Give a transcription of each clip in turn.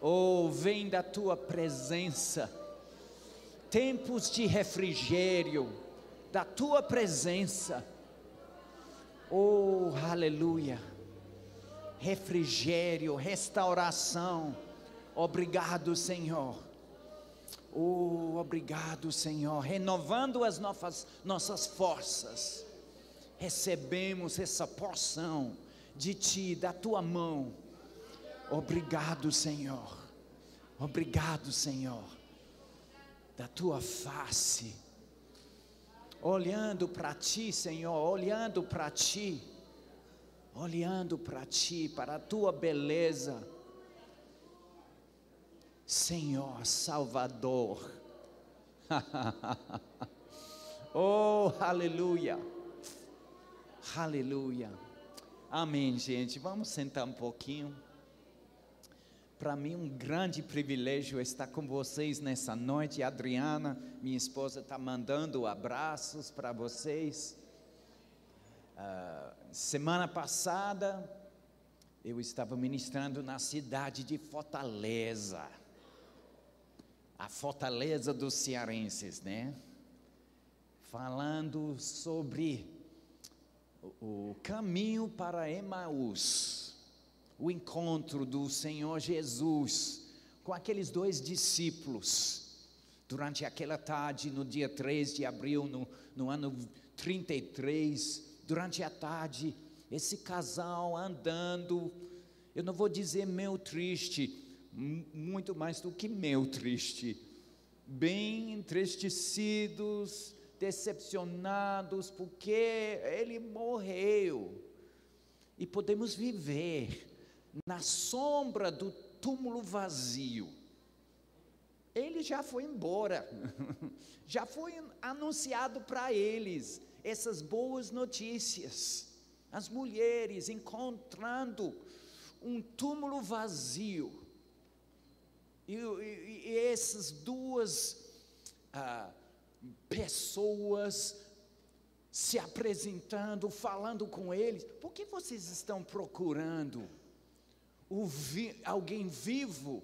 Oh, vem da tua presença, tempos de refrigério, da tua presença. Oh, aleluia. Refrigério, restauração. Obrigado, Senhor. Oh, obrigado, Senhor. Renovando as nossas, nossas forças. Recebemos essa porção de Ti, da Tua mão. Obrigado, Senhor. Obrigado, Senhor. Da Tua face olhando para ti, Senhor, olhando para ti, olhando para ti, para a tua beleza, Senhor Salvador. oh, aleluia, aleluia. Amém, gente. Vamos sentar um pouquinho. Para mim, um grande privilégio estar com vocês nessa noite. Adriana, minha esposa, está mandando abraços para vocês. Uh, semana passada, eu estava ministrando na cidade de Fortaleza, a Fortaleza dos Cearenses, né? Falando sobre o, caminho para Emaús o encontro do Senhor Jesus com aqueles dois discípulos, durante aquela tarde, no dia 3 de abril, no, no ano 33, durante a tarde, esse casal andando, eu não vou dizer meu triste, muito mais do que meu triste, bem entristecidos, decepcionados, porque ele morreu. E podemos viver na sombra do túmulo vazio. Ele já foi embora, já foi anunciado para eles essas boas notícias. As mulheres encontrando um túmulo vazio. E, e, e essas duas ah, pessoas se apresentando, falando com eles: por que vocês estão procurando? Vi, alguém vivo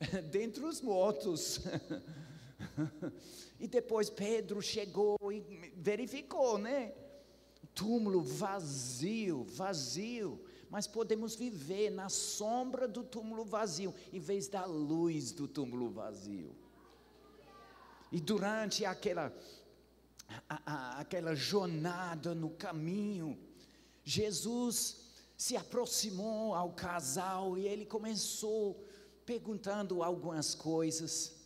dentre os mortos. e depois Pedro chegou e verificou, né? Túmulo vazio, vazio. Mas podemos viver na sombra do túmulo vazio, em vez da luz do túmulo vazio. E durante aquela, a, a, aquela jornada no caminho, Jesus se aproximou ao casal e ele começou perguntando algumas coisas.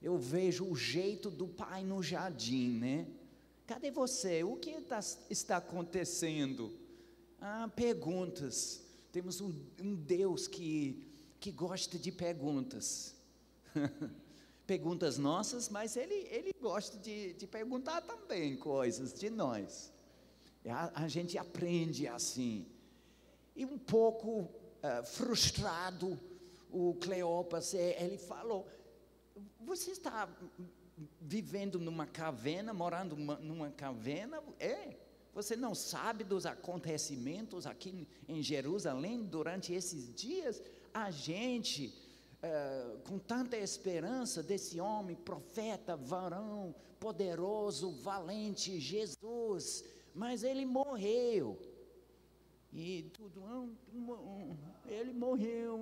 Eu vejo o jeito do pai no jardim, né? Cadê você? O que está, está acontecendo? Ah, perguntas. Temos um, um Deus que, que gosta de perguntas. perguntas nossas, mas ele, ele gosta de, de perguntar também coisas de nós. A, a gente aprende assim. E um pouco uh, frustrado, o Cleopas, ele falou: Você está vivendo numa caverna, morando numa caverna? É. Você não sabe dos acontecimentos aqui em Jerusalém durante esses dias? A gente, uh, com tanta esperança desse homem, profeta, varão, poderoso, valente, Jesus, mas ele morreu e tudo, ele morreu.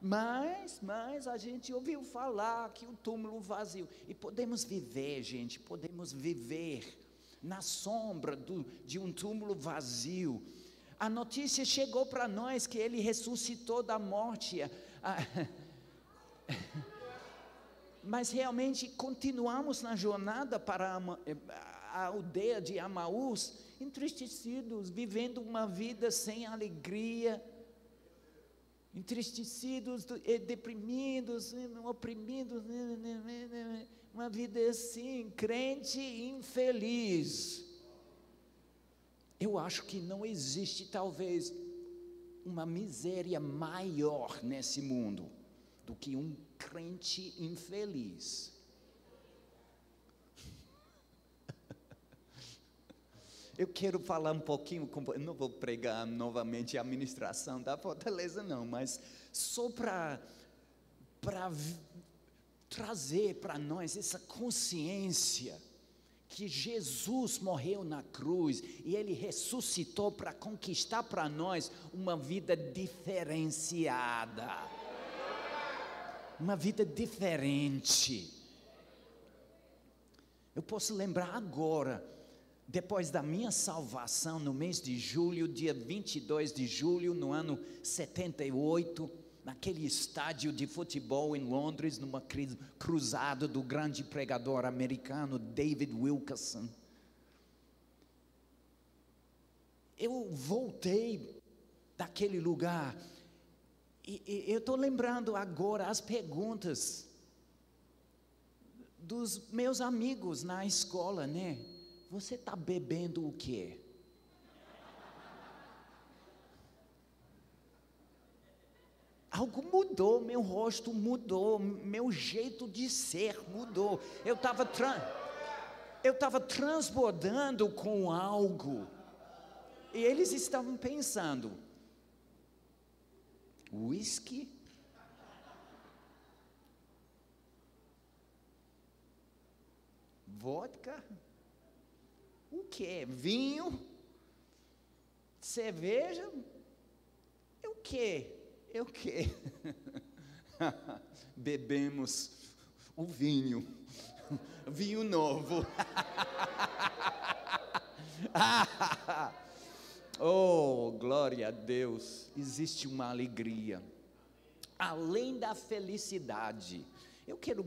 Mas, mas a gente ouviu falar que o túmulo vazio. E podemos viver, gente, podemos viver na sombra do, de um túmulo vazio. A notícia chegou para nós que ele ressuscitou da morte. Mas realmente continuamos na jornada para a aldeia de Amaús entristecidos, vivendo uma vida sem alegria, entristecidos, deprimidos, oprimidos, uma vida assim, crente infeliz. Eu acho que não existe talvez uma miséria maior nesse mundo do que um crente infeliz. Eu quero falar um pouquinho, não vou pregar novamente a administração da fortaleza, não, mas só para trazer para nós essa consciência que Jesus morreu na cruz e ele ressuscitou para conquistar para nós uma vida diferenciada. Uma vida diferente. Eu posso lembrar agora, depois da minha salvação, no mês de julho, dia 22 de julho, no ano 78, naquele estádio de futebol em Londres, numa cruzada do grande pregador americano David Wilkerson. Eu voltei daquele lugar e, e eu estou lembrando agora as perguntas dos meus amigos na escola, né? Você está bebendo o quê? algo mudou, meu rosto mudou, meu jeito de ser mudou. Eu estava eu estava transbordando com algo. E eles estavam pensando: whisky? Vodka? O que? Vinho? Cerveja? E o que? Eu que? Bebemos o vinho, vinho novo. oh, glória a Deus! Existe uma alegria, além da felicidade. Eu quero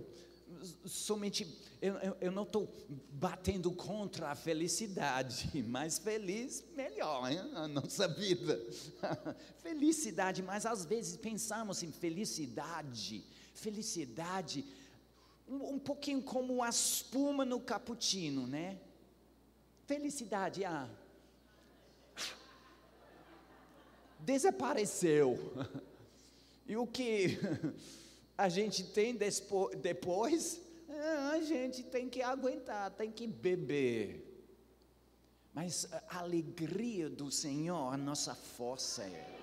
somente, eu, eu, eu não estou batendo contra a felicidade, mais feliz, melhor hein? a nossa vida. felicidade, mas às vezes pensamos em felicidade, felicidade, um, um pouquinho como a espuma no cappuccino, né? Felicidade, ah, desapareceu. E o que a gente tem depois, é, a gente tem que aguentar, tem que beber. Mas a alegria do Senhor, a nossa força é.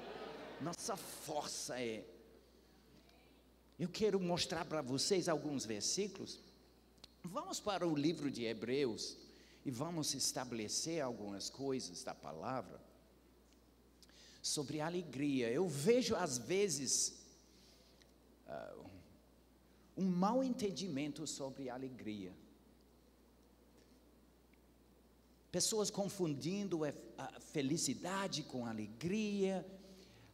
Nossa força é. Eu quero mostrar para vocês alguns versículos. Vamos para o livro de Hebreus e vamos estabelecer algumas coisas da palavra sobre alegria. Eu vejo às vezes uh, um mau entendimento sobre alegria. Pessoas confundindo a felicidade com alegria,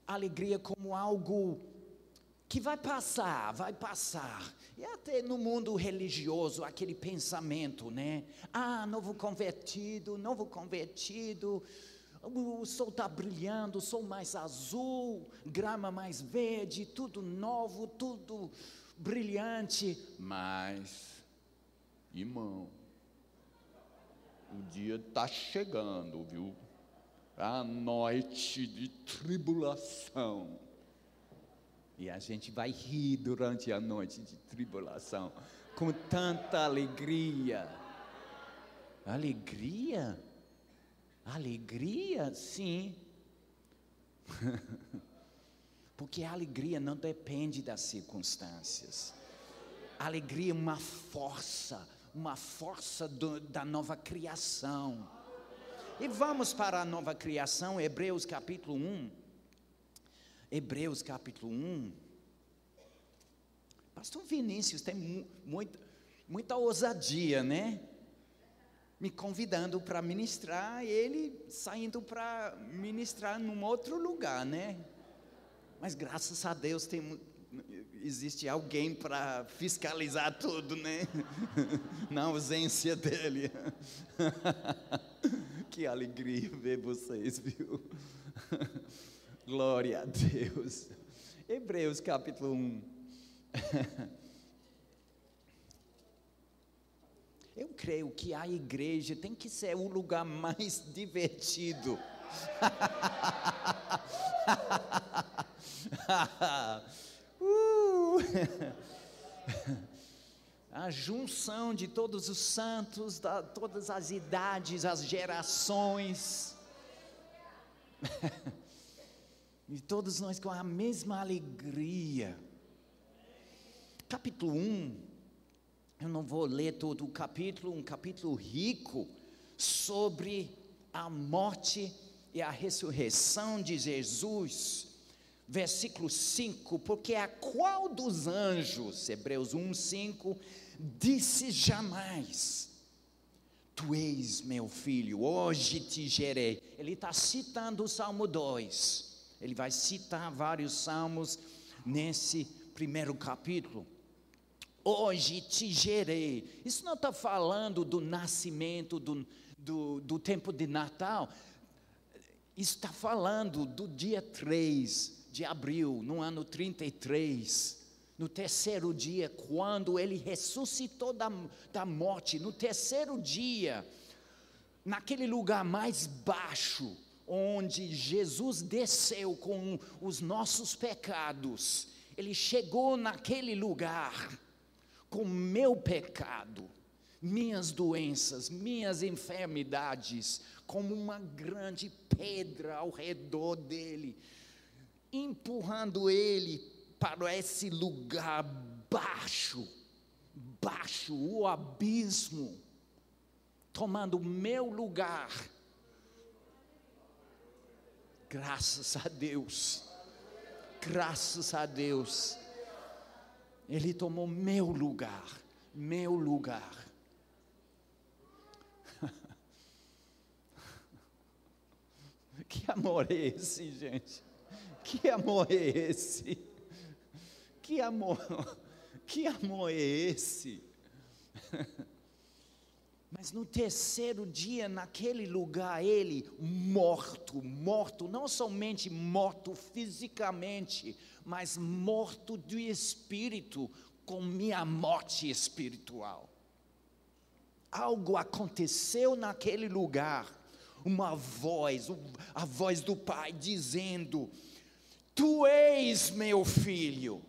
alegria como algo que vai passar, vai passar. E até no mundo religioso, aquele pensamento, né? Ah, novo convertido, novo convertido, o sol está brilhando, o sol mais azul, grama mais verde, tudo novo, tudo brilhante. Mas, irmão, o dia está chegando, viu? A noite de tribulação. E a gente vai rir durante a noite de tribulação, com tanta alegria. Alegria? Alegria, sim. Porque a alegria não depende das circunstâncias. A alegria é uma força, uma força do, da nova criação. E vamos para a nova criação, Hebreus capítulo 1. Hebreus capítulo 1. Pastor Vinícius tem mu muita, muita ousadia, né? Me convidando para ministrar, e ele saindo para ministrar num outro lugar, né? Mas graças a Deus tem, existe alguém para fiscalizar tudo, né? Na ausência dele. que alegria ver vocês, viu? Glória a Deus. Hebreus capítulo 1. Eu creio que a igreja tem que ser o lugar mais divertido. uh! a junção de todos os santos, da, todas as idades, as gerações. e todos nós com a mesma alegria. Capítulo 1, eu não vou ler todo o capítulo, um capítulo rico sobre a morte e a ressurreição de Jesus. Versículo 5: Porque a qual dos anjos, Hebreus 1, 5, disse jamais: Tu és meu filho, hoje te gerei. Ele está citando o Salmo 2. Ele vai citar vários salmos nesse primeiro capítulo. Hoje te gerei. Isso não está falando do nascimento, do, do, do tempo de Natal. Está falando do dia 3 de abril, no ano 33 no terceiro dia, quando ele ressuscitou da, da morte, no terceiro dia, naquele lugar mais baixo, onde Jesus desceu com os nossos pecados, ele chegou naquele lugar com meu pecado, minhas doenças, minhas enfermidades, como uma grande pedra ao redor dele, empurrando ele para esse lugar baixo, baixo, o abismo, tomando meu lugar. Graças a Deus, graças a Deus, Ele tomou meu lugar, meu lugar. Que amor é esse, gente? Que amor é esse? Que amor, que amor é esse? Mas no terceiro dia, naquele lugar, ele morto, morto, não somente morto fisicamente, mas morto do espírito, com minha morte espiritual. Algo aconteceu naquele lugar, uma voz, a voz do Pai dizendo: Tu és meu filho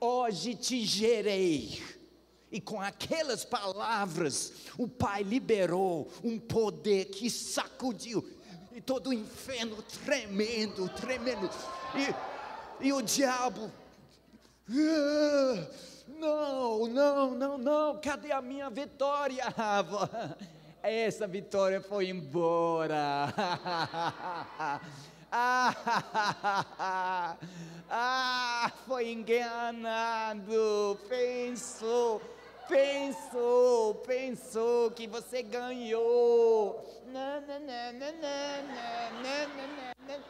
hoje te gerei. E com aquelas palavras, o Pai liberou um poder que sacudiu, e todo o inferno tremendo, tremendo, e, e o diabo, ah, não, não, não, não, cadê a minha vitória? Essa vitória foi embora. Ah, foi enganado. Pensou, pensou, pensou que você ganhou. Não, não, não, não, não, não, não, não, não.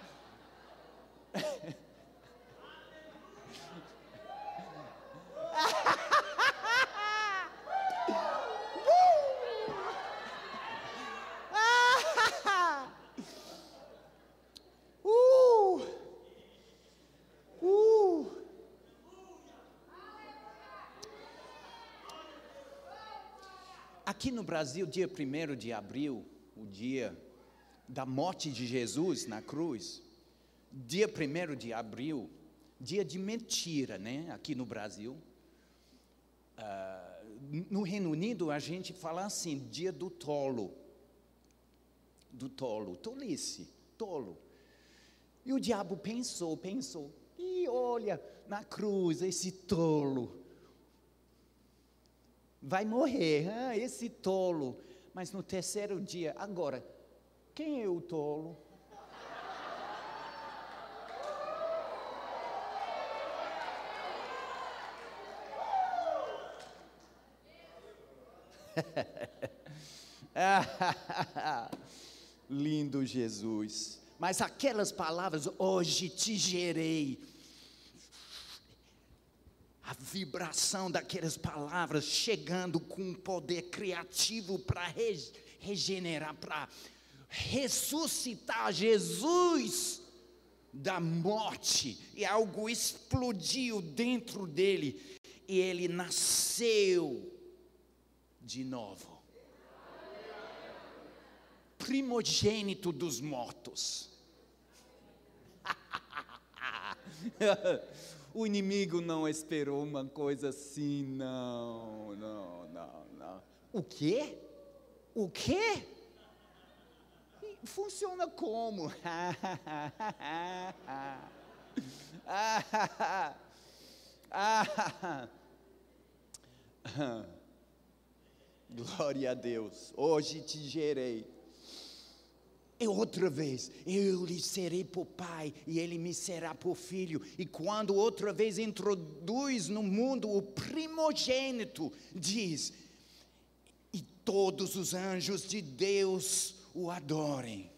Aqui no Brasil, dia 1 de abril, o dia da morte de Jesus na cruz, dia 1 de abril, dia de mentira, né? Aqui no Brasil. Uh, no Reino Unido, a gente fala assim, dia do tolo. Do tolo, tolice, tolo. E o diabo pensou, pensou, e olha na cruz esse tolo vai morrer, ah, esse tolo. Mas no terceiro dia, agora, quem é o tolo? Lindo Jesus. Mas aquelas palavras, hoje te gerei vibração daquelas palavras chegando com um poder criativo para regenerar, para ressuscitar Jesus da morte, e algo explodiu dentro dele, e ele nasceu de novo. Primogênito dos mortos. o inimigo não esperou uma coisa assim, não, não, não, não. O quê? O quê? Funciona como? Glória a Deus. Hoje te gerei e outra vez, eu lhe serei por pai e ele me será por filho. E quando outra vez introduz no mundo o primogênito, diz: E todos os anjos de Deus o adorem.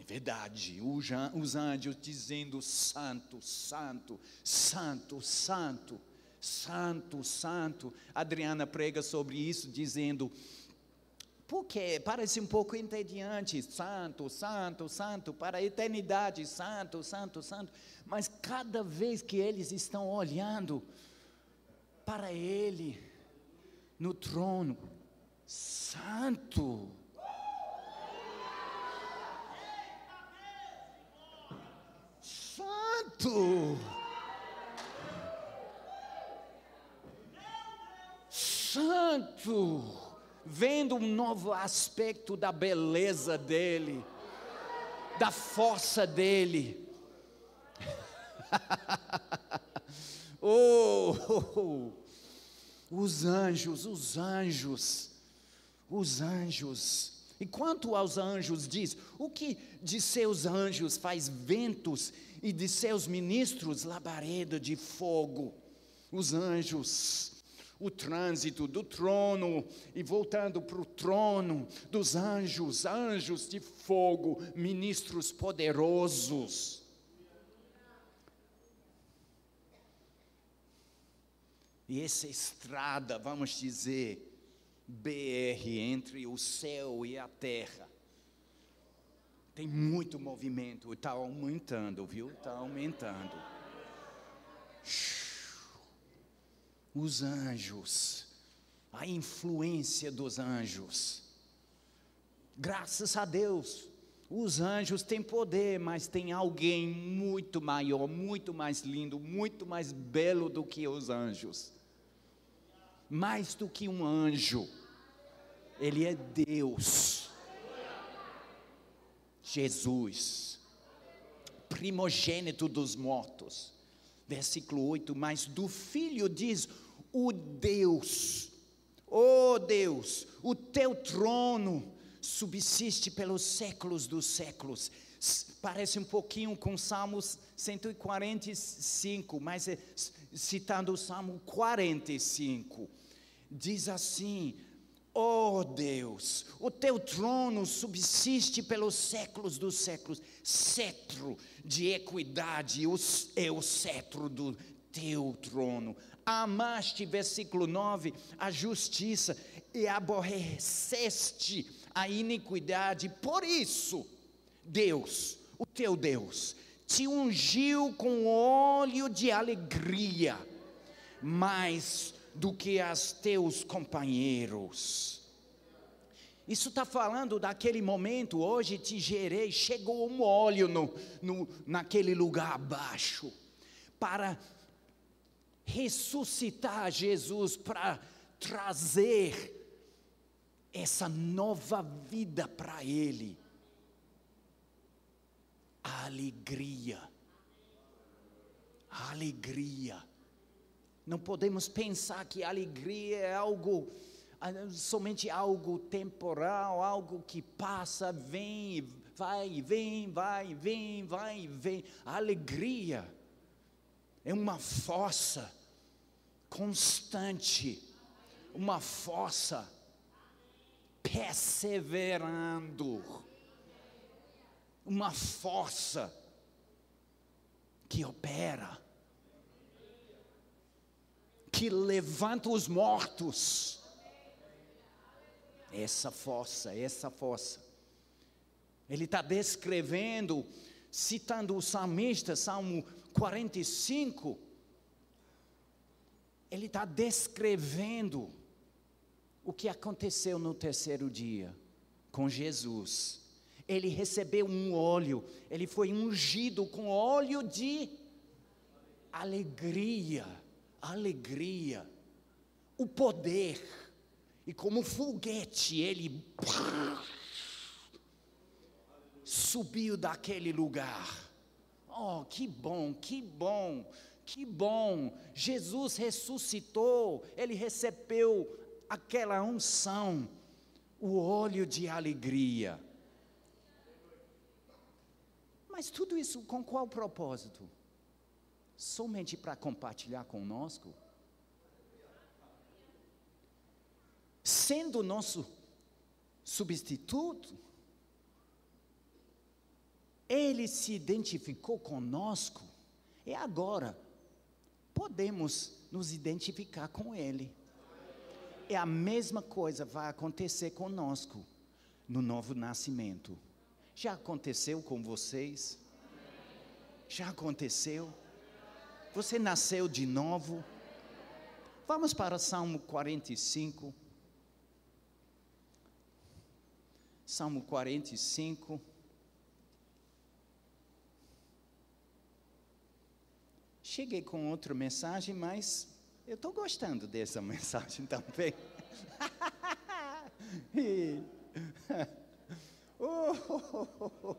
É verdade, os anjos dizendo: Santo, Santo, Santo, Santo. Santo, Santo. Adriana prega sobre isso, dizendo: porque parece um pouco entediante, santo, santo, santo, para a eternidade, santo, santo, santo. Mas cada vez que eles estão olhando para Ele no trono, santo. Santo. Santo, vendo um novo aspecto da beleza dele, da força dele. oh, oh, oh, os anjos, os anjos, os anjos. E quanto aos anjos diz, o que de seus anjos faz ventos e de seus ministros labareda de fogo? Os anjos o trânsito do trono e voltando para o trono dos anjos, anjos de fogo, ministros poderosos. E essa estrada, vamos dizer, BR entre o céu e a terra, tem muito movimento, está aumentando, viu? Está aumentando os anjos, a influência dos anjos. Graças a Deus, os anjos têm poder, mas tem alguém muito maior, muito mais lindo, muito mais belo do que os anjos. Mais do que um anjo, ele é Deus. Jesus, primogênito dos mortos versículo 8, mas do filho diz: o Deus, oh Deus, o teu trono subsiste pelos séculos dos séculos. Parece um pouquinho com Salmos 145, mas é citando o Salmo 45. Diz assim: Oh Deus, o teu trono subsiste pelos séculos dos séculos, cetro de equidade é o cetro do teu trono. Amaste, versículo 9, a justiça e aborreceste a iniquidade, por isso, Deus, o teu Deus, te ungiu com óleo de alegria, mas do que as teus companheiros. Isso está falando daquele momento, hoje te gerei, chegou um óleo no, no, naquele lugar abaixo, para ressuscitar Jesus, para trazer essa nova vida para ele. A alegria, a alegria não podemos pensar que alegria é algo ah, somente algo temporal, algo que passa, vem, vai, vem, vai, vem, vai, vem. A alegria é uma força constante, uma força perseverando, uma força que opera que levanta os mortos. Essa força, essa força. Ele está descrevendo, citando o salmista, Salmo 45. Ele está descrevendo o que aconteceu no terceiro dia com Jesus. ele recebeu um óleo, ele foi ungido com óleo de alegria, alegria, o poder, e como foguete ele subiu daquele lugar. Oh, que bom, que bom, que bom. Jesus ressuscitou, ele recebeu aquela unção, o óleo de alegria. Mas tudo isso com qual propósito? Somente para compartilhar conosco? Sendo nosso substituto? Ele se identificou conosco, e agora podemos nos identificar com Ele. E a mesma coisa vai acontecer conosco no novo nascimento. Já aconteceu com vocês? Já aconteceu? Você nasceu de novo? Vamos para Salmo 45. Salmo 45. Cheguei com outra mensagem, mas eu estou gostando dessa mensagem também. e, oh,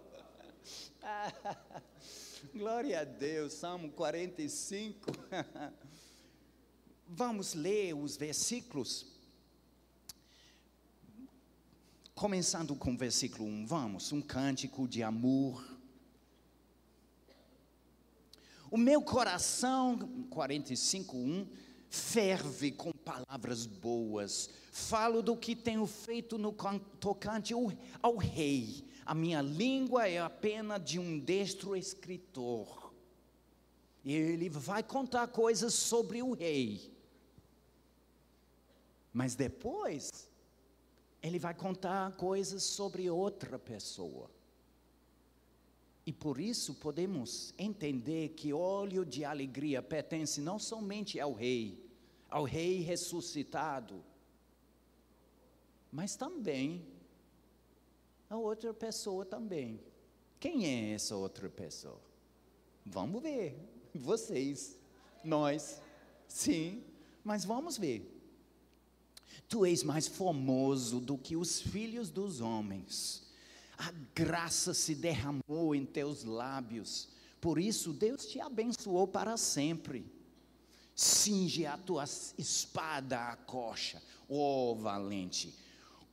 glória a Deus, Salmo 45. Vamos ler os versículos. Começando com o versículo 1, vamos, um cântico de amor o meu coração, 45:1, ferve com palavras boas. Falo do que tenho feito no tocante ao rei. A minha língua é a pena de um destro escritor. E ele vai contar coisas sobre o rei. Mas depois, ele vai contar coisas sobre outra pessoa. E por isso podemos entender que óleo de alegria pertence não somente ao rei, ao rei ressuscitado, mas também a outra pessoa também. Quem é essa outra pessoa? Vamos ver. Vocês, nós, sim, mas vamos ver. Tu és mais formoso do que os filhos dos homens a graça se derramou em teus lábios, por isso Deus te abençoou para sempre. Cinge a tua espada à coxa, ó oh, valente,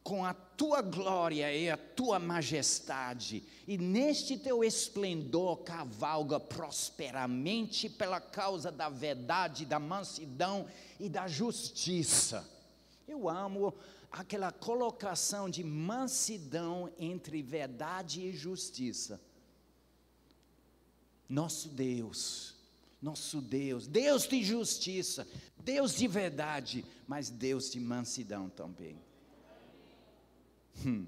com a tua glória e a tua majestade, e neste teu esplendor cavalga prosperamente pela causa da verdade, da mansidão e da justiça. Eu amo aquela colocação de mansidão entre verdade e justiça. Nosso Deus, nosso Deus, Deus de justiça, Deus de verdade, mas Deus de mansidão também. Hum,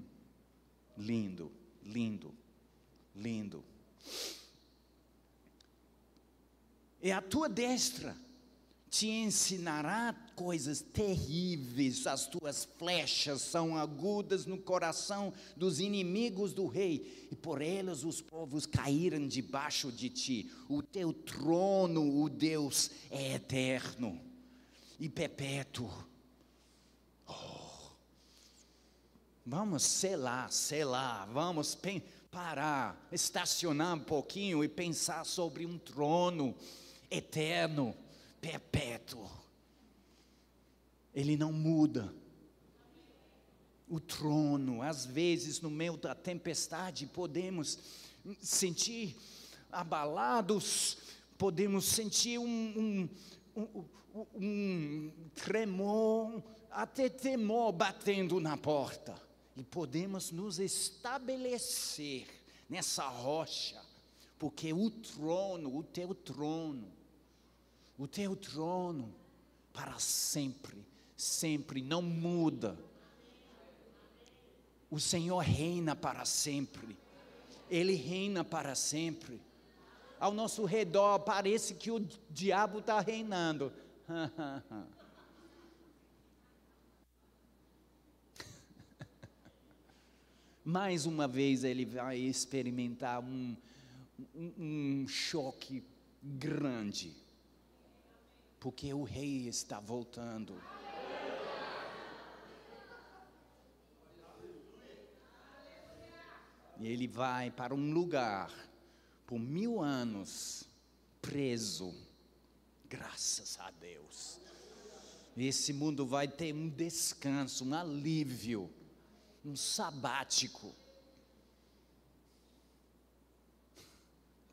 lindo, lindo, lindo. É a tua destra te ensinará coisas terríveis, as tuas flechas são agudas no coração dos inimigos do rei, e por elas os povos caíram debaixo de ti. O teu trono, o Deus, é eterno e perpétuo. Oh. Vamos selar, selar, vamos parar, estacionar um pouquinho e pensar sobre um trono eterno perpétuo. Ele não muda. O trono, às vezes no meio da tempestade, podemos sentir abalados, podemos sentir um, um, um, um tremor, até temor batendo na porta. E podemos nos estabelecer nessa rocha, porque o trono, o teu trono, o teu trono para sempre, sempre, não muda. O Senhor reina para sempre, Ele reina para sempre. Ao nosso redor parece que o diabo está reinando. mais uma vez ele vai experimentar um, um, um choque grande, porque o rei está voltando. E ele vai para um lugar por mil anos preso, graças a Deus. Esse mundo vai ter um descanso, um alívio, um sabático.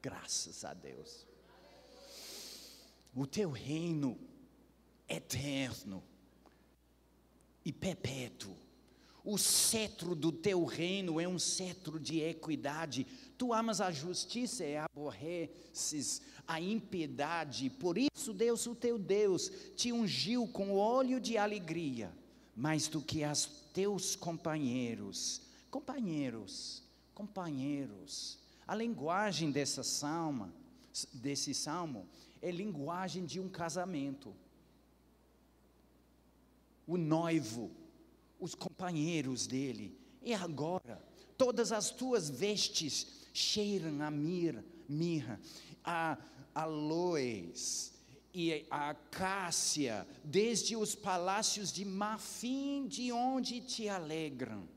Graças a Deus. O teu reino eterno e perpétuo o cetro do teu reino é um cetro de equidade. Tu amas a justiça e aborreces a impiedade. Por isso, Deus, o teu Deus, te ungiu com óleo de alegria, mais do que as teus companheiros. Companheiros, companheiros. A linguagem dessa salma, desse salmo é linguagem de um casamento. O noivo os companheiros dele. E agora, todas as tuas vestes cheiram a mir, mirra, a aloes e a acácia, desde os palácios de marfim, de onde te alegram.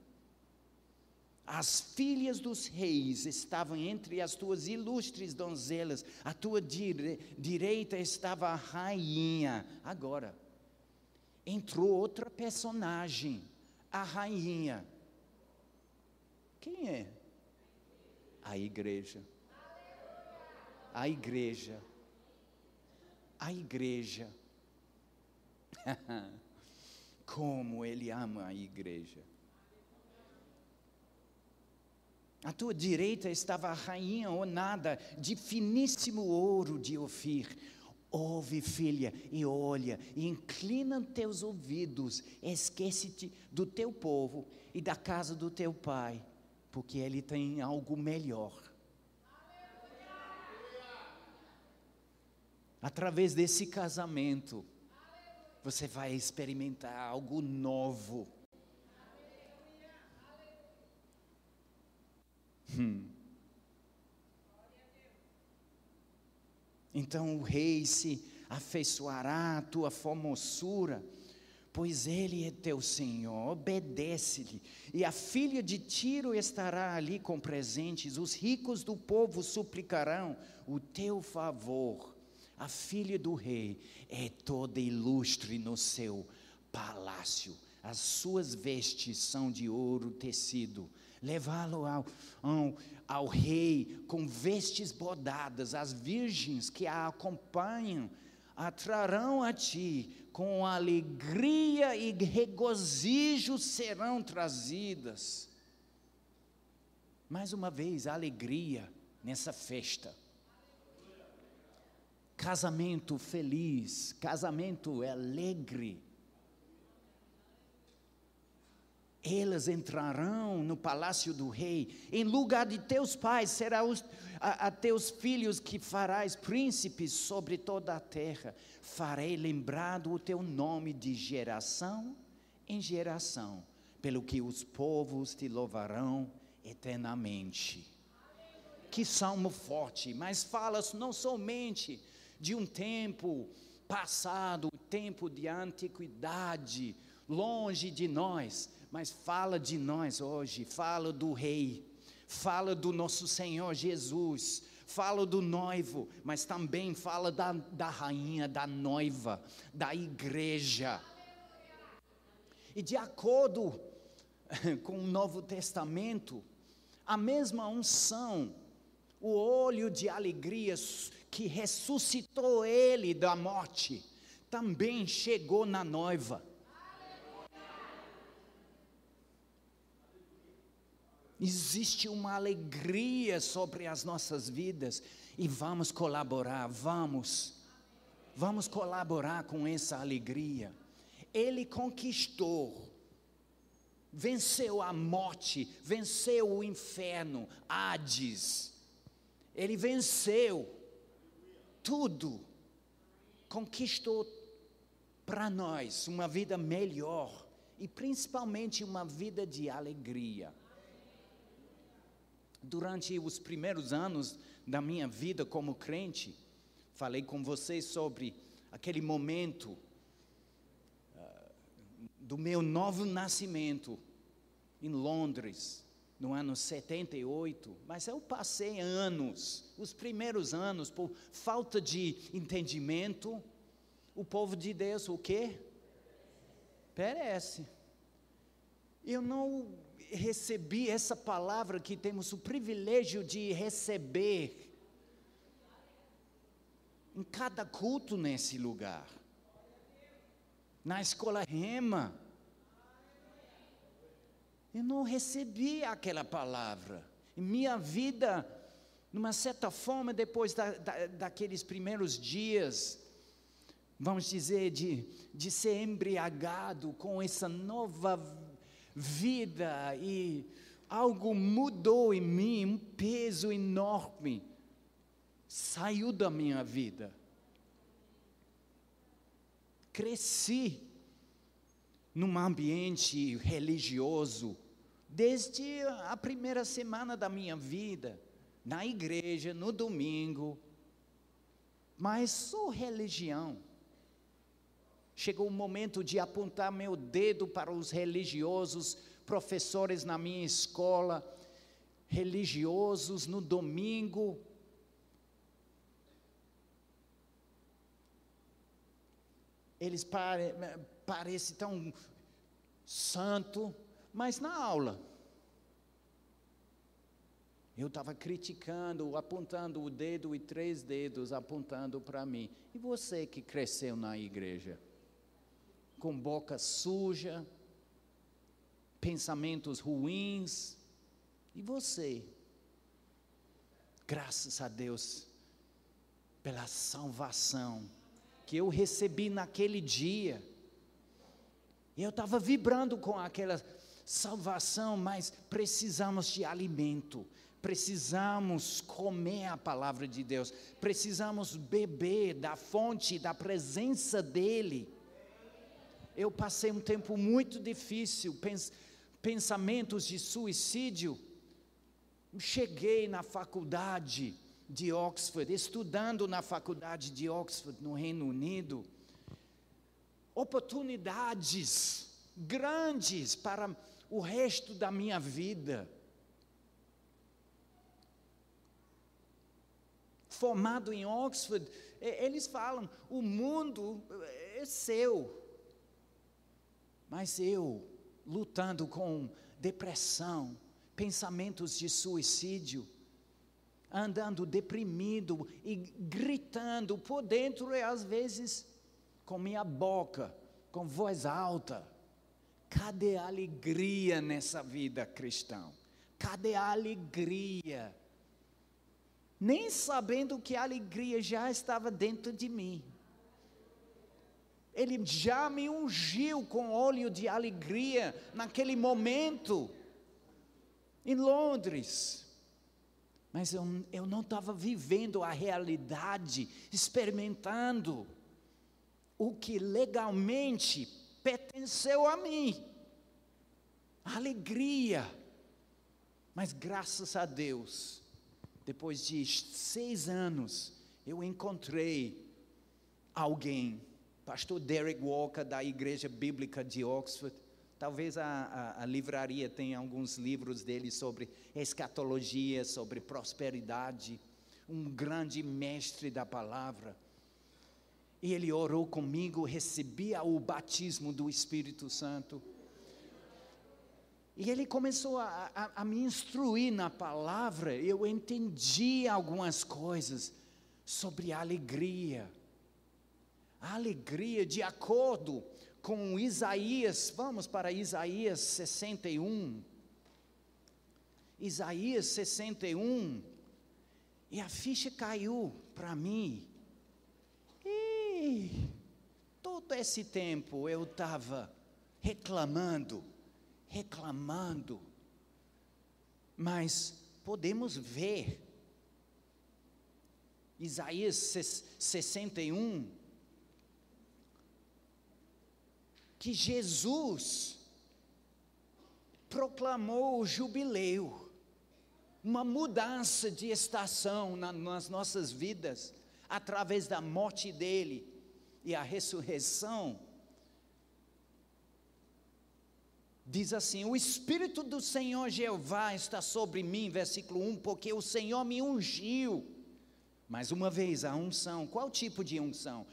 As filhas dos reis estavam entre as tuas ilustres donzelas, a tua dire, direita estava a rainha. Agora, entrou outra personagem a rainha. Quem é? A igreja. A igreja. A igreja. Como ele ama a igreja. À tua direita estava a rainha nada de finíssimo ouro de Ofir, Ouve, filha, e olha, e inclina teus ouvidos, esquece-te do teu povo e da casa do teu pai, porque ele tem algo melhor. Através desse casamento, você vai experimentar algo novo. Hum. Então o rei se afeiçoará à tua formosura, pois ele é teu Senhor, obedece-lhe. E a filha de Tiro estará ali com presentes, os ricos do povo suplicarão o teu favor. A filha do rei é toda ilustre no seu palácio, as suas vestes são de ouro tecido. Levá-lo ao, ao, ao rei com vestes bordadas, as virgens que a acompanham atrarão a ti, com alegria e regozijo serão trazidas. Mais uma vez, alegria nessa festa. Casamento feliz, casamento alegre elas entrarão no palácio do rei, em lugar de teus pais será os, a, a, teus filhos que farás príncipes sobre toda a terra. Farei lembrado o teu nome de geração em geração, pelo que os povos te louvarão eternamente. Que salmo forte, mas fala não somente de um tempo passado, tempo de antiguidade, longe de nós, mas fala de nós hoje, fala do Rei, fala do nosso Senhor Jesus, fala do noivo, mas também fala da, da rainha, da noiva, da igreja. E de acordo com o Novo Testamento, a mesma unção, o olho de alegria que ressuscitou ele da morte, também chegou na noiva. Existe uma alegria sobre as nossas vidas e vamos colaborar, vamos. Vamos colaborar com essa alegria. Ele conquistou, venceu a morte, venceu o inferno, Hades. Ele venceu tudo, conquistou para nós uma vida melhor e principalmente uma vida de alegria. Durante os primeiros anos da minha vida como crente, falei com vocês sobre aquele momento uh, do meu novo nascimento em Londres, no ano 78, mas eu passei anos, os primeiros anos, por falta de entendimento, o povo de Deus, o quê? Perece. Eu não recebi essa palavra que temos o privilégio de receber em cada culto nesse lugar. Na escola Rema, eu não recebi aquela palavra. Minha vida, numa certa forma, depois da, da, daqueles primeiros dias, vamos dizer, de, de ser embriagado com essa nova vida e algo mudou em mim, um peso enorme saiu da minha vida. Cresci num ambiente religioso, desde a primeira semana da minha vida, na igreja, no domingo, mas só religião. Chegou o momento de apontar meu dedo para os religiosos, professores na minha escola, religiosos no domingo. Eles pare, parecem tão santo, mas na aula. Eu estava criticando, apontando o dedo e três dedos apontando para mim. E você que cresceu na igreja? Com boca suja, pensamentos ruins. E você? Graças a Deus pela salvação que eu recebi naquele dia eu estava vibrando com aquela salvação, mas precisamos de alimento, precisamos comer a palavra de Deus, precisamos beber da fonte, da presença dEle. Eu passei um tempo muito difícil, pens pensamentos de suicídio. Cheguei na faculdade de Oxford, estudando na faculdade de Oxford, no Reino Unido oportunidades grandes para o resto da minha vida. Formado em Oxford, eles falam: o mundo é seu. Mas eu, lutando com depressão, pensamentos de suicídio, andando deprimido e gritando por dentro e às vezes com minha boca, com voz alta. Cadê a alegria nessa vida cristã? Cadê a alegria? Nem sabendo que a alegria já estava dentro de mim. Ele já me ungiu com óleo de alegria naquele momento, em Londres. Mas eu, eu não estava vivendo a realidade, experimentando o que legalmente pertenceu a mim. Alegria. Mas graças a Deus, depois de seis anos, eu encontrei alguém, pastor Derek Walker, da Igreja Bíblica de Oxford. Talvez a, a, a livraria tenha alguns livros dele sobre escatologia, sobre prosperidade. Um grande mestre da palavra. E ele orou comigo, recebia o batismo do Espírito Santo. E ele começou a, a, a, me instruir na palavra, eu entendi algumas coisas sobre alegria. A alegria, de acordo com Isaías, vamos para Isaías 61. Isaías 61, e a ficha caiu para mim todo esse tempo eu estava reclamando, reclamando, mas podemos ver, Isaías 61, que Jesus proclamou o jubileu. uma mudança de estação na, nas nossas vidas, através da morte dele e a ressurreição. Diz assim: O Espírito do Senhor Jeová está sobre mim, versículo 1, porque o Senhor me ungiu. Mais uma vez, a unção, qual tipo de unção?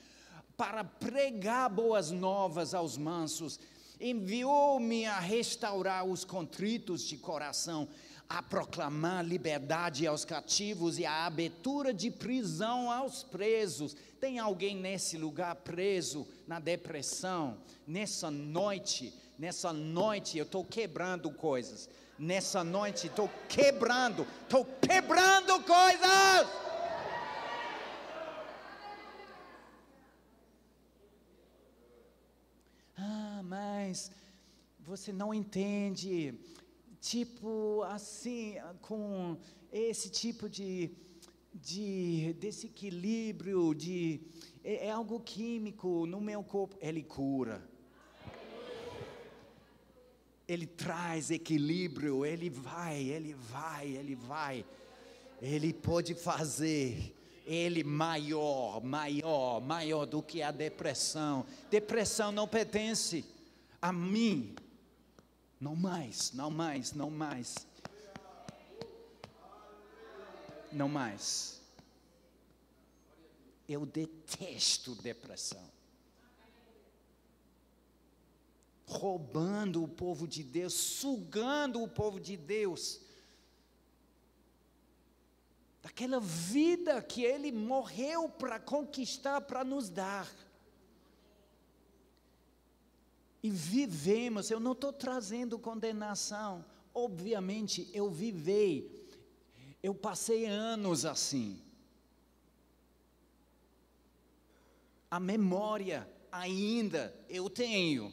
Para pregar boas novas aos mansos, enviou-me a restaurar os contritos de coração, a proclamar liberdade aos cativos e a abertura de prisão aos presos. Tem alguém nesse lugar preso, na depressão, nessa noite? Nessa noite eu estou quebrando coisas. Nessa noite estou quebrando, estou quebrando coisas. Ah, mas você não entende tipo assim, com esse tipo de, de desequilíbrio, de, é, é algo químico no meu corpo, ele cura. Ele traz equilíbrio, ele vai, ele vai, ele vai. Ele pode fazer ele maior, maior, maior do que a depressão. Depressão não pertence a mim, não mais, não mais, não mais. Não mais. Eu detesto depressão. Roubando o povo de Deus, sugando o povo de Deus. Daquela vida que Ele morreu para conquistar, para nos dar e vivemos, eu não estou trazendo condenação, obviamente eu vivei, eu passei anos assim. A memória ainda eu tenho,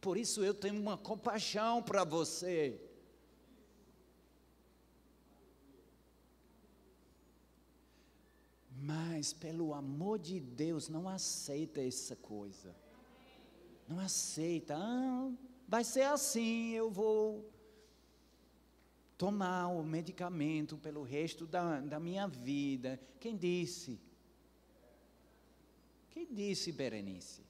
por isso eu tenho uma compaixão para você. Mas, pelo amor de Deus, não aceita essa coisa não aceita. Ah, vai ser assim, eu vou tomar o medicamento pelo resto da, da minha vida. Quem disse? Quem disse, Berenice?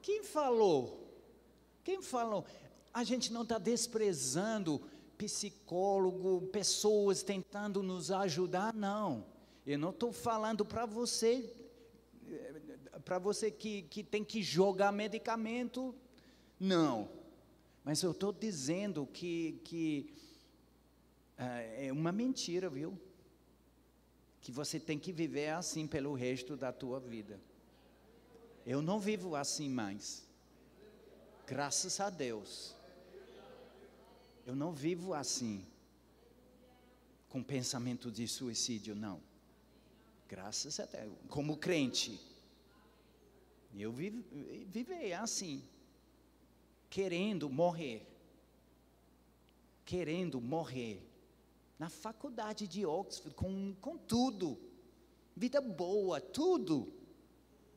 Quem falou? Quem falou? A gente não está desprezando psicólogo, pessoas tentando nos ajudar, não. Eu não estou falando para você, para você que, que tem que jogar medicamento, não. Mas eu estou dizendo que, que é, é uma mentira, viu? Que você tem que viver assim pelo resto da tua vida. Eu não vivo assim mais. Graças a Deus. Eu não vivo assim, com pensamento de suicídio, não. Graças a Deus. Como crente, eu vive, vivei assim, querendo morrer. Querendo morrer. Na faculdade de Oxford, com, com tudo. Vida boa, tudo.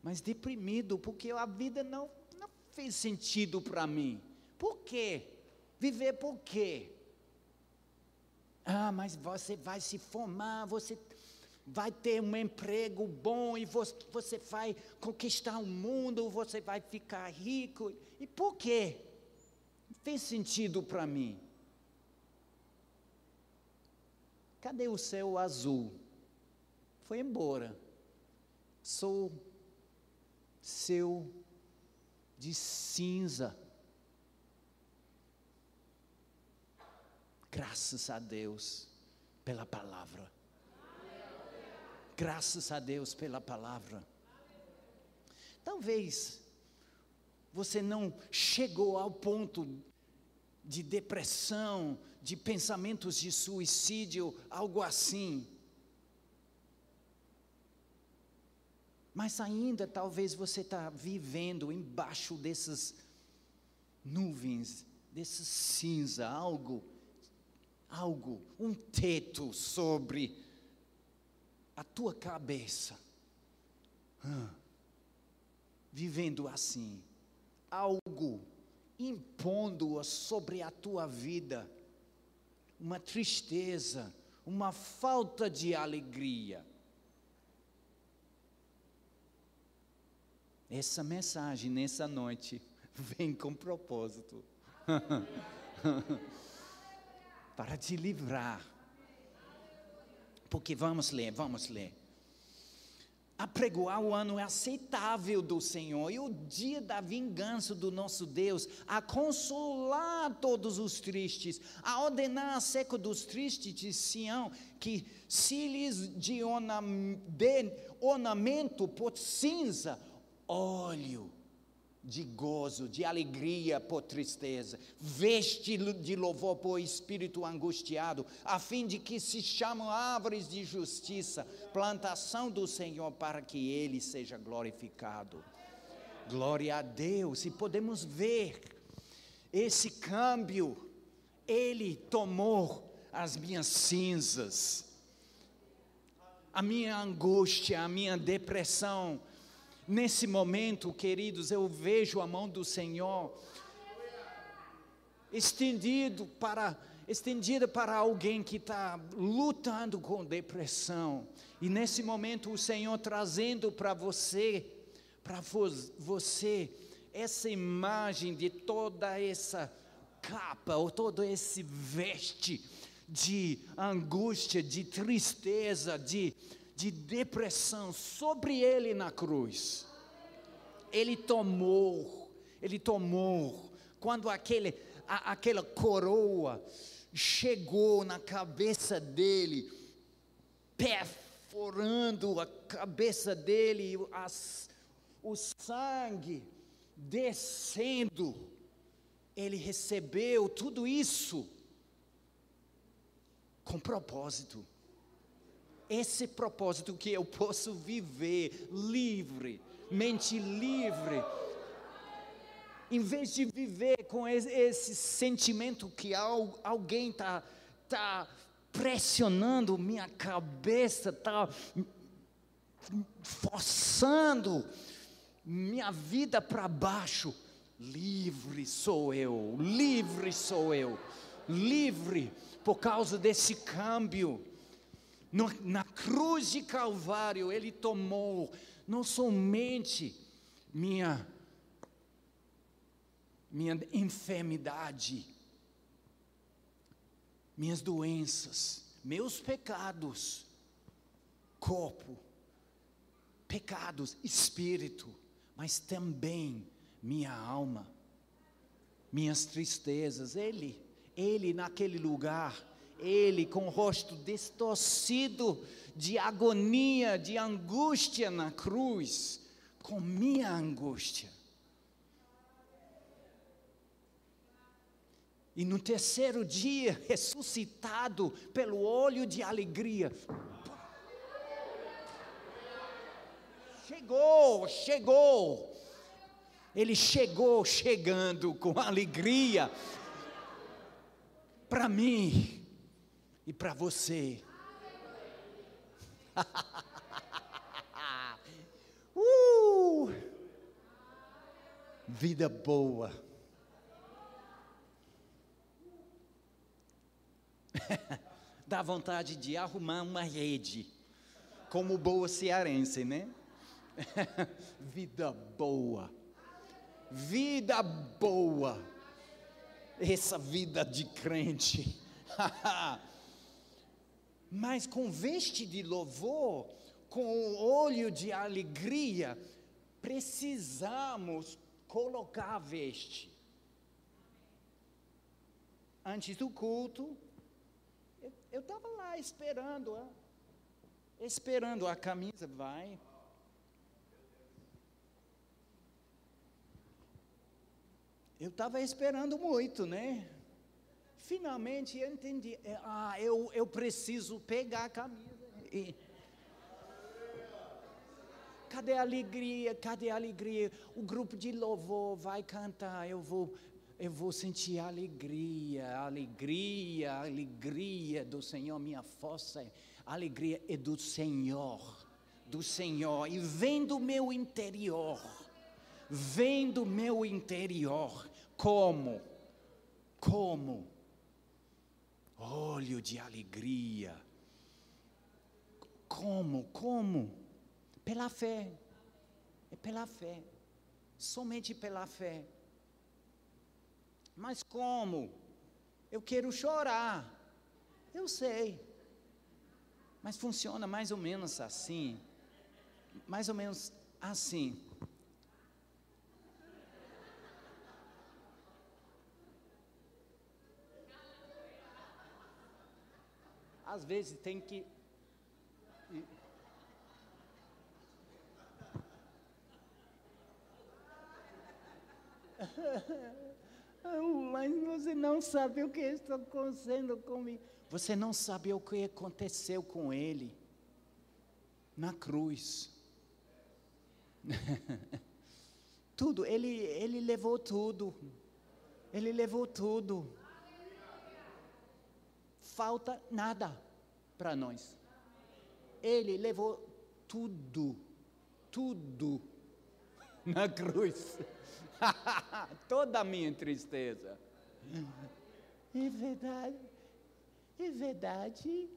Mas deprimido, porque a vida não, não fez sentido para mim. Por quê? Viver por quê? Ah, mas você vai se formar, você vai ter um emprego bom e você vai conquistar o mundo, você vai ficar rico. E por quê? Fez sentido para mim. Cadê o céu azul? Foi embora. Sou seu de cinza. Graças a Deus pela palavra. Graças a Deus pela palavra. Talvez você não chegou ao ponto de depressão, de pensamentos de suicídio, algo assim. Mas ainda talvez você está vivendo embaixo dessas nuvens, desse cinza, algo algo, um teto sobre a tua cabeça. vivendo assim, algo impondo sobre a tua vida, uma tristeza, uma falta de alegria. Essa mensagem nessa noite vem com propósito para te livrar. Porque vamos ler, vamos ler apregoar o ano aceitável do Senhor e o dia da vingança do nosso Deus, a consolar todos os tristes, a ordenar a seca dos tristes de Sião, que se lhes de ornamento por cinza, óleo de gozo, de alegria por tristeza, veste de louvor por espírito angustiado, a fim de que se chamam árvores de justiça, plantação do Senhor, para que Ele seja glorificado. Glória a Deus, e podemos ver esse câmbio, Ele tomou as minhas cinzas, a minha angústia, a minha depressão, Nesse momento, queridos, eu vejo a mão do Senhor estendido para estendida para alguém que está lutando com depressão. E nesse momento o Senhor trazendo para você, para você, essa imagem de toda essa capa, ou todo esse veste de angústia, de tristeza, de de depressão sobre ele na cruz. Ele tomou, ele tomou, quando aquele, a, aquela coroa chegou na cabeça dele, perforando a cabeça dele, as, o sangue descendo, ele recebeu tudo isso com propósito esse propósito que eu posso viver livre, mente livre. Em vez de viver com esse sentimento que alguém está tá pressionando minha cabeça, está forçando minha vida para baixo. Livre sou eu, livre sou eu, livre por causa desse câmbio no, na cruz de Calvário, Ele tomou não somente minha, minha enfermidade, minhas doenças, meus pecados, corpo, pecados, espírito, mas também minha alma, minhas tristezas. Ele, Ele naquele lugar, ele com o rosto distorcido de agonia, de angústia na cruz, com minha angústia. E no terceiro dia, ressuscitado pelo olho de alegria. Chegou, chegou. Ele chegou chegando com alegria para mim e para você. uh! Vida boa. Dá vontade de arrumar uma rede, como boa cearense, né? Vida boa. Vida boa. Essa vida de crente. Mas com veste de louvor, com olho de alegria, precisamos colocar a veste. Antes do culto, eu estava lá esperando, esperando a camisa, vai. Eu estava esperando muito, né? Finalmente entendi. É, ah, eu, eu preciso pegar a camisa. E, cadê a alegria? Cadê a alegria? O grupo de louvor vai cantar. Eu vou, eu vou sentir a alegria, a alegria, a alegria do Senhor. Minha força, a alegria é do Senhor, do Senhor. E vem do meu interior. vem do meu interior. Como? Como? Olho de alegria. Como? Como? Pela fé. É pela fé. Somente pela fé. Mas como? Eu quero chorar. Eu sei. Mas funciona mais ou menos assim. Mais ou menos assim. Às vezes tem que. Mas você não sabe o que está acontecendo comigo. Você não sabe o que aconteceu com ele na cruz. tudo, ele, ele levou tudo. Ele levou tudo. Falta nada para nós. Ele levou tudo, tudo na cruz. Toda a minha tristeza. É verdade. É verdade,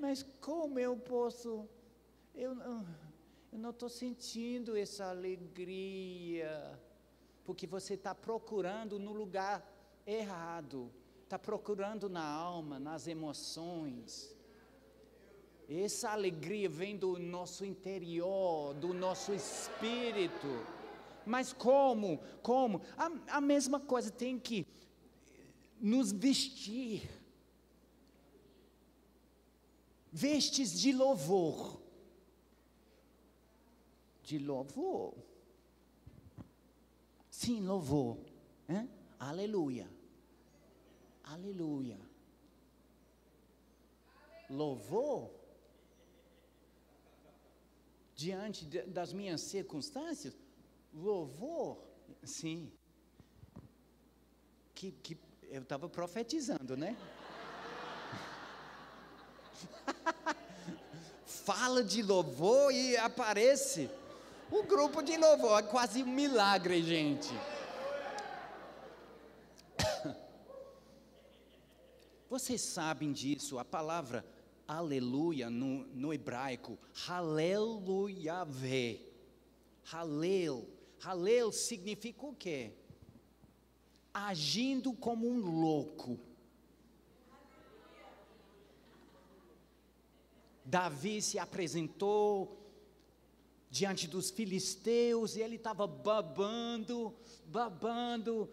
mas como eu posso? Eu, eu não estou sentindo essa alegria, porque você está procurando no lugar errado, está procurando na alma, nas emoções. Essa alegria vem do nosso interior, do nosso espírito. Mas como? Como? A, a mesma coisa tem que nos vestir vestes de louvor. De louvor. Sim, louvor. Hein? Aleluia. Aleluia. Louvor. Diante de, das minhas circunstâncias, louvor, sim. Que, que eu estava profetizando, né? Fala de louvor e aparece o grupo de louvor. É quase um milagre, gente. Vocês sabem disso, a palavra aleluia no, no hebraico, haleluyave. Halel. Halel significa o quê? Agindo como um louco Davi se apresentou diante dos filisteus e ele estava babando, babando,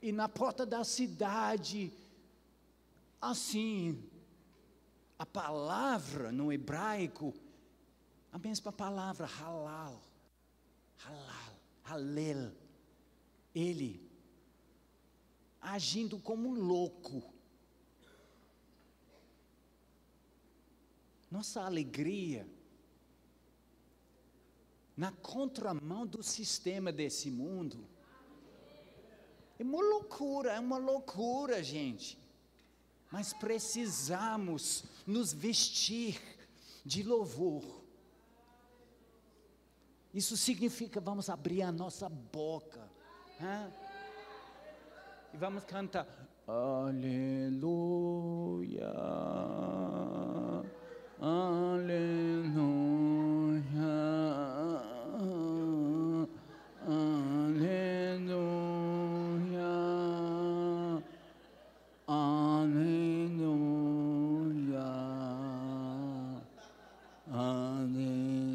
e na porta da cidade, assim, a palavra no hebraico, a mesma palavra, halal, halal, halel, ele agindo como um louco, nossa alegria na contramão do sistema desse mundo. É uma loucura, é uma loucura, gente. Mas precisamos nos vestir de louvor. Isso significa vamos abrir a nossa boca. Hein? E vamos cantar. Aleluia. Aleluia, aleluia, aleluia.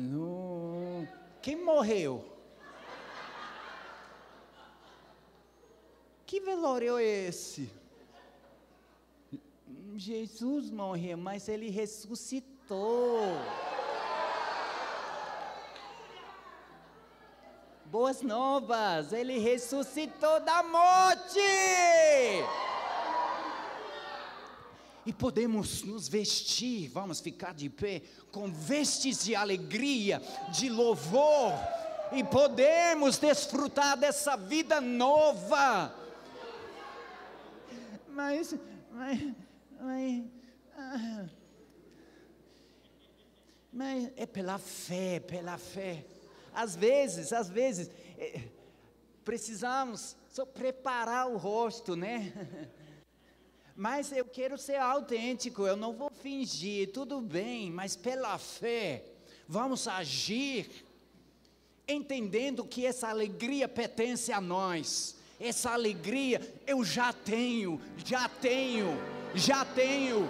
Quem morreu? Que velório é esse? Mas ele ressuscitou. Boas novas, ele ressuscitou da morte. E podemos nos vestir, vamos ficar de pé, com vestes de alegria, de louvor, e podemos desfrutar dessa vida nova. Mas, mas, mas. Mas é pela fé, pela fé. Às vezes, às vezes, é, precisamos só preparar o rosto, né? Mas eu quero ser autêntico, eu não vou fingir, tudo bem, mas pela fé, vamos agir, entendendo que essa alegria pertence a nós. Essa alegria eu já tenho, já tenho, já tenho,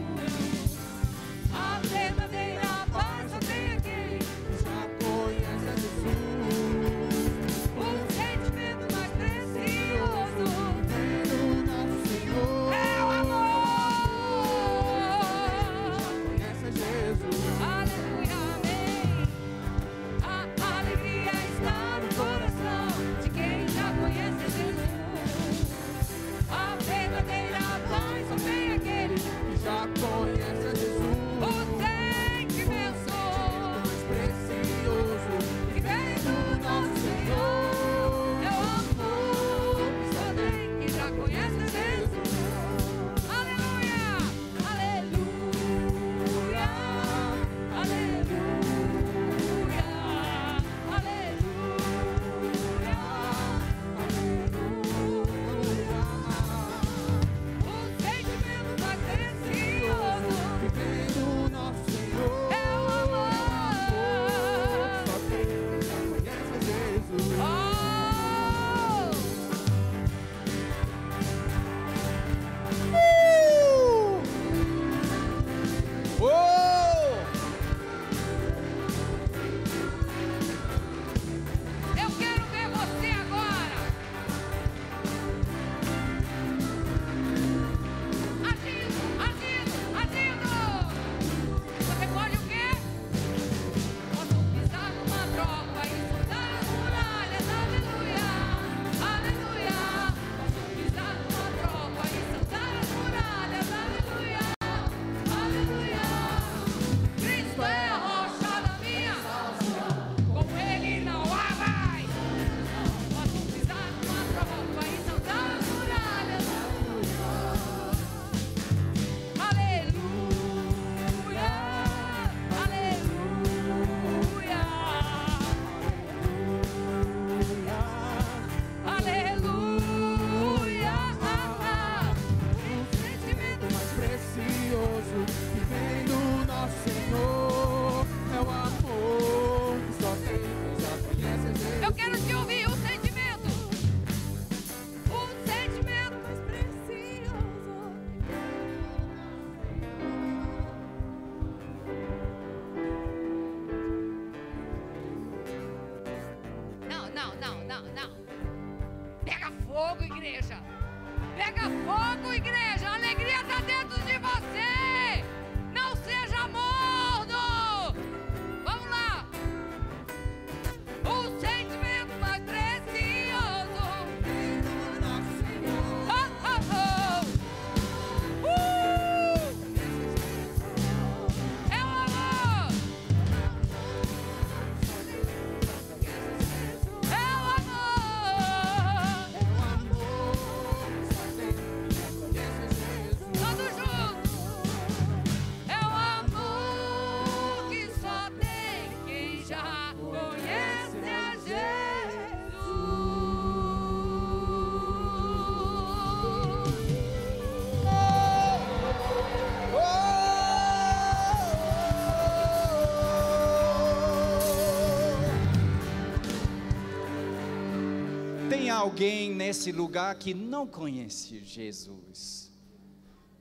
alguém nesse lugar que não conhece Jesus,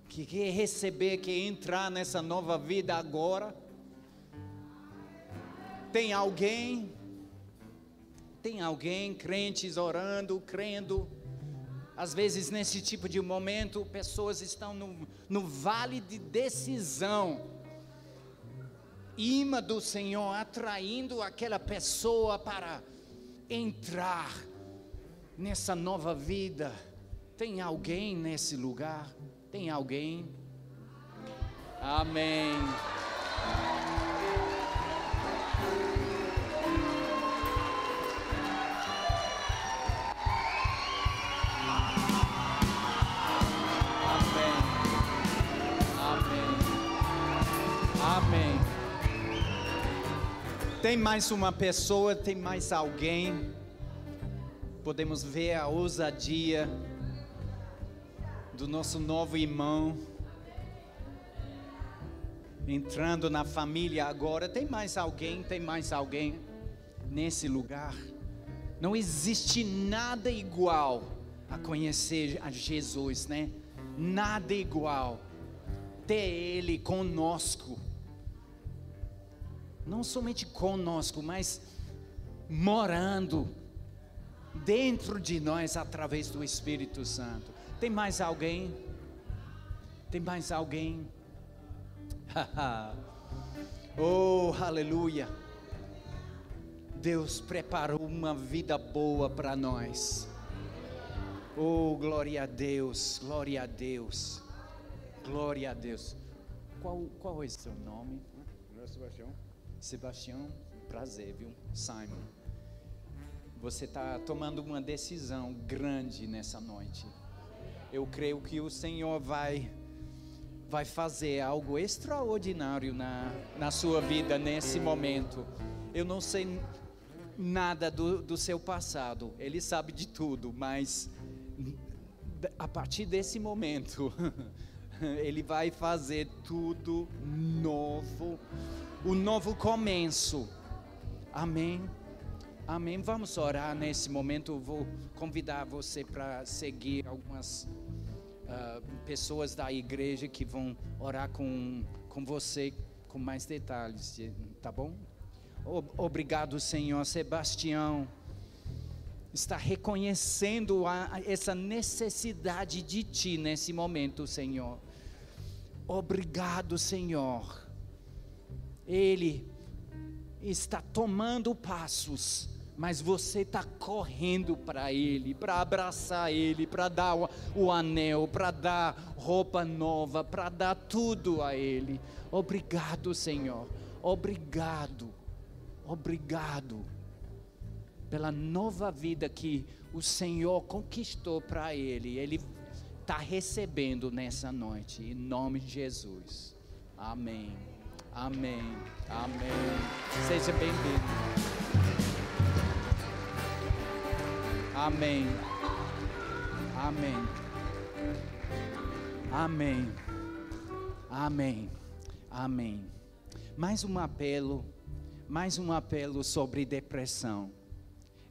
que quer receber, quer entrar nessa nova vida agora? Tem alguém? Tem alguém, crentes orando, crendo? Às vezes, nesse tipo de momento, pessoas estão no, no vale de decisão. Ima do Senhor atraindo aquela pessoa para entrar nessa nova vida. Tem alguém nesse lugar? Tem alguém? Amém. Tem mais uma pessoa, tem mais alguém. Podemos ver a ousadia do nosso novo irmão entrando na família agora. Tem mais alguém? Tem mais alguém nesse lugar? Não existe nada igual a conhecer a Jesus, né? Nada igual ter Ele conosco não somente conosco, mas morando dentro de nós através do Espírito Santo. Tem mais alguém? Tem mais alguém? oh, aleluia! Deus preparou uma vida boa para nós. Oh, glória a Deus, glória a Deus, glória a Deus. Qual, qual é o seu nome? Sebastião. Sebastião, prazer, viu? Simon. Você está tomando uma decisão grande nessa noite. Eu creio que o Senhor vai vai fazer algo extraordinário na, na sua vida nesse momento. Eu não sei nada do, do seu passado, Ele sabe de tudo, mas a partir desse momento, Ele vai fazer tudo novo o novo começo. Amém. Amém. Vamos orar nesse momento. Vou convidar você para seguir algumas uh, pessoas da igreja que vão orar com, com você com mais detalhes, tá bom? Obrigado, Senhor. Sebastião está reconhecendo a, essa necessidade de Ti nesse momento, Senhor. Obrigado, Senhor ele está tomando passos, mas você está correndo para Ele, para abraçar Ele, para dar o, o anel, para dar roupa nova, para dar tudo a Ele. Obrigado, Senhor. Obrigado. Obrigado pela nova vida que o Senhor conquistou para Ele. Ele está recebendo nessa noite, em nome de Jesus. Amém. Amém. Amém. Seja bem-vindo. Amém. Amém. Amém. Amém. Amém. Mais um apelo, mais um apelo sobre depressão.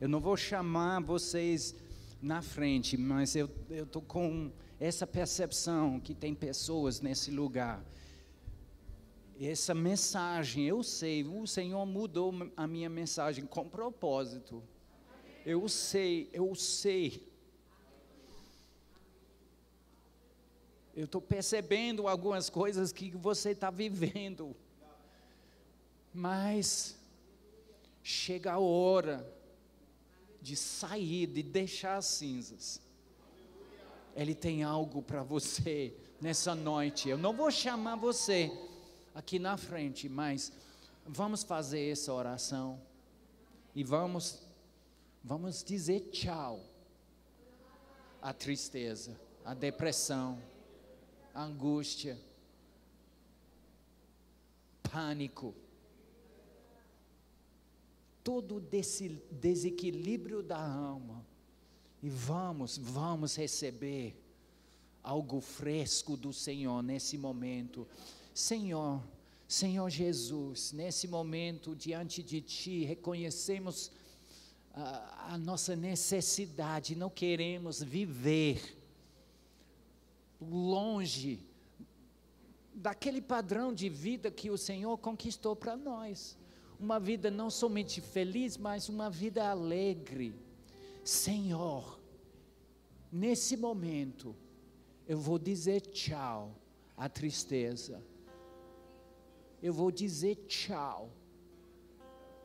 Eu não vou chamar vocês na frente, mas eu estou com essa percepção que tem pessoas nesse lugar essa mensagem, eu sei, o Senhor mudou a minha mensagem com propósito. Eu sei, eu sei. Eu estou percebendo algumas coisas que você está vivendo. Mas chega a hora de sair, de deixar as cinzas. Ele tem algo para você nessa noite. Eu não vou chamar você aqui na frente, mas vamos fazer essa oração e vamos vamos dizer tchau à tristeza, à depressão, à angústia, pânico, todo esse desequilíbrio da alma. E vamos, vamos receber algo fresco do Senhor nesse momento. Senhor, Senhor Jesus, nesse momento diante de Ti, reconhecemos a, nossa necessidade, não queremos viver longe daquele padrão de vida que o Senhor conquistou para nós. Uma vida não somente feliz, mas uma vida alegre. Senhor, nesse momento, eu vou dizer tchau à tristeza eu vou dizer tchau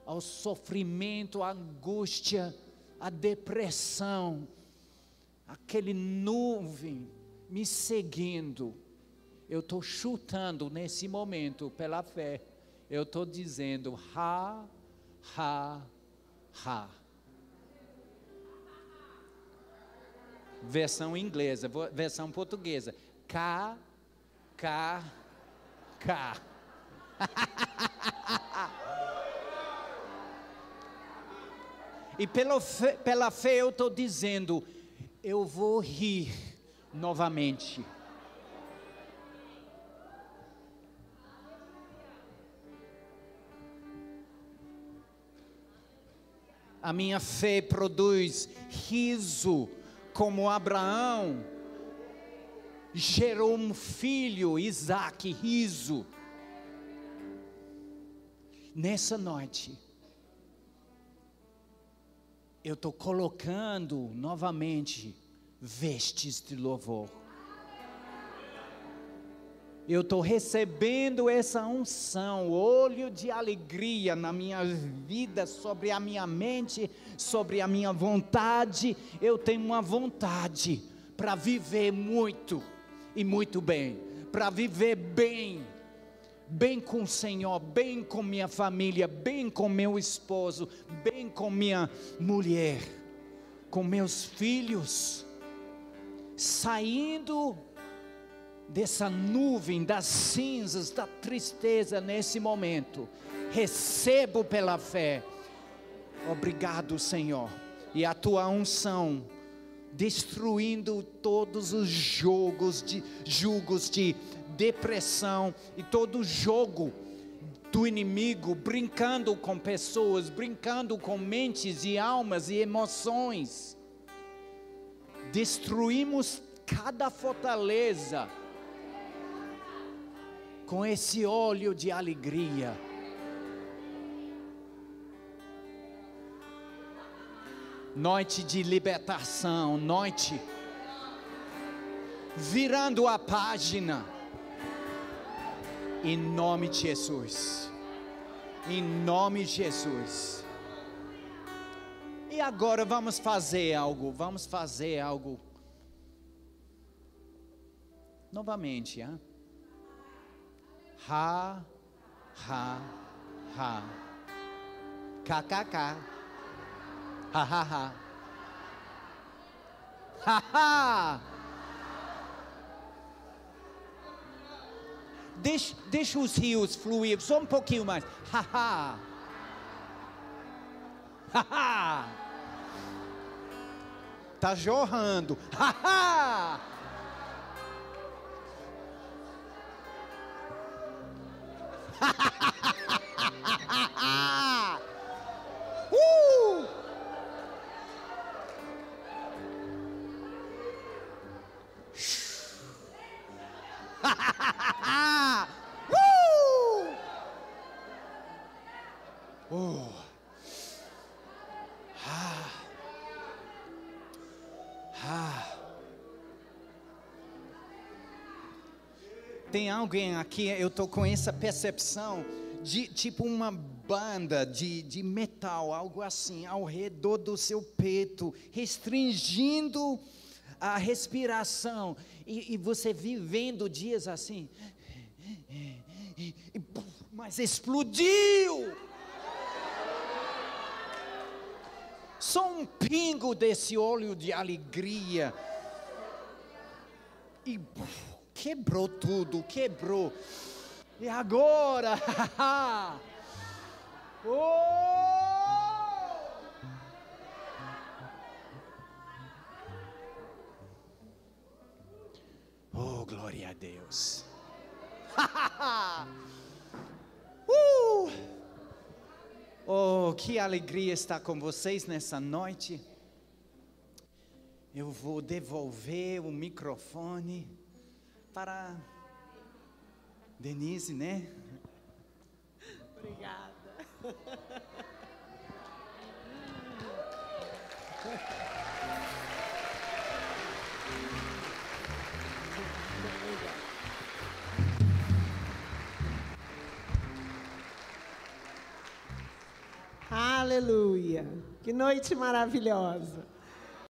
ao sofrimento, à angústia, a depressão, aquele nuvem me seguindo, eu estou chutando nesse momento pela fé. Eu estou dizendo, ha, ha, ha. Versão inglesa, versão portuguesa. K, K, K. e pela fé, pela fé eu estou dizendo, eu vou rir novamente. A minha fé produz riso, como Abraão gerou um filho, Isaac, riso. Nessa noite, eu estou colocando novamente vestes de louvor. Eu estou recebendo essa unção, olho de alegria na minha vida, sobre a minha mente, sobre a minha vontade. Eu tenho uma vontade para viver muito e muito bem, para viver bem, bem com o Senhor, bem com minha família, bem com meu esposo, bem com minha mulher, com meus filhos, saindo dessa nuvem das cinzas, da tristeza nesse momento. Recebo pela fé. Obrigado, Senhor. E a tua unção destruindo todos os jogos de julgos de depressão e todo jogo do inimigo, brincando com pessoas, brincando com mentes e almas e emoções. Destruímos cada fortaleza com esse óleo de alegria. Noite de libertação, noite virando a página. Em nome de Jesus. Em nome de Jesus. E agora vamos fazer algo, vamos fazer algo. Novamente, hein? Ha, ha, ha. KKK. Ha, ha, ha. Ha, ha. Deixa, deixa os rios fluir só um pouquinho mais. Ha, ha. Ha, ha. Tá jorrando. Ha, ha. Tem alguém aqui, eu estou com essa percepção de tipo uma banda de, de metal, algo assim, ao redor do seu peito, restringindo a respiração, e, e você vivendo dias assim, mas explodiu. Só um pingo desse óleo de alegria. E quebrou tudo, quebrou. E agora? oh! oh, glória a Deus. uh! Oh, que alegria estar com vocês nessa noite. Eu vou devolver o microfone para Denise, né? Obrigada. Aleluia. Que noite maravilhosa.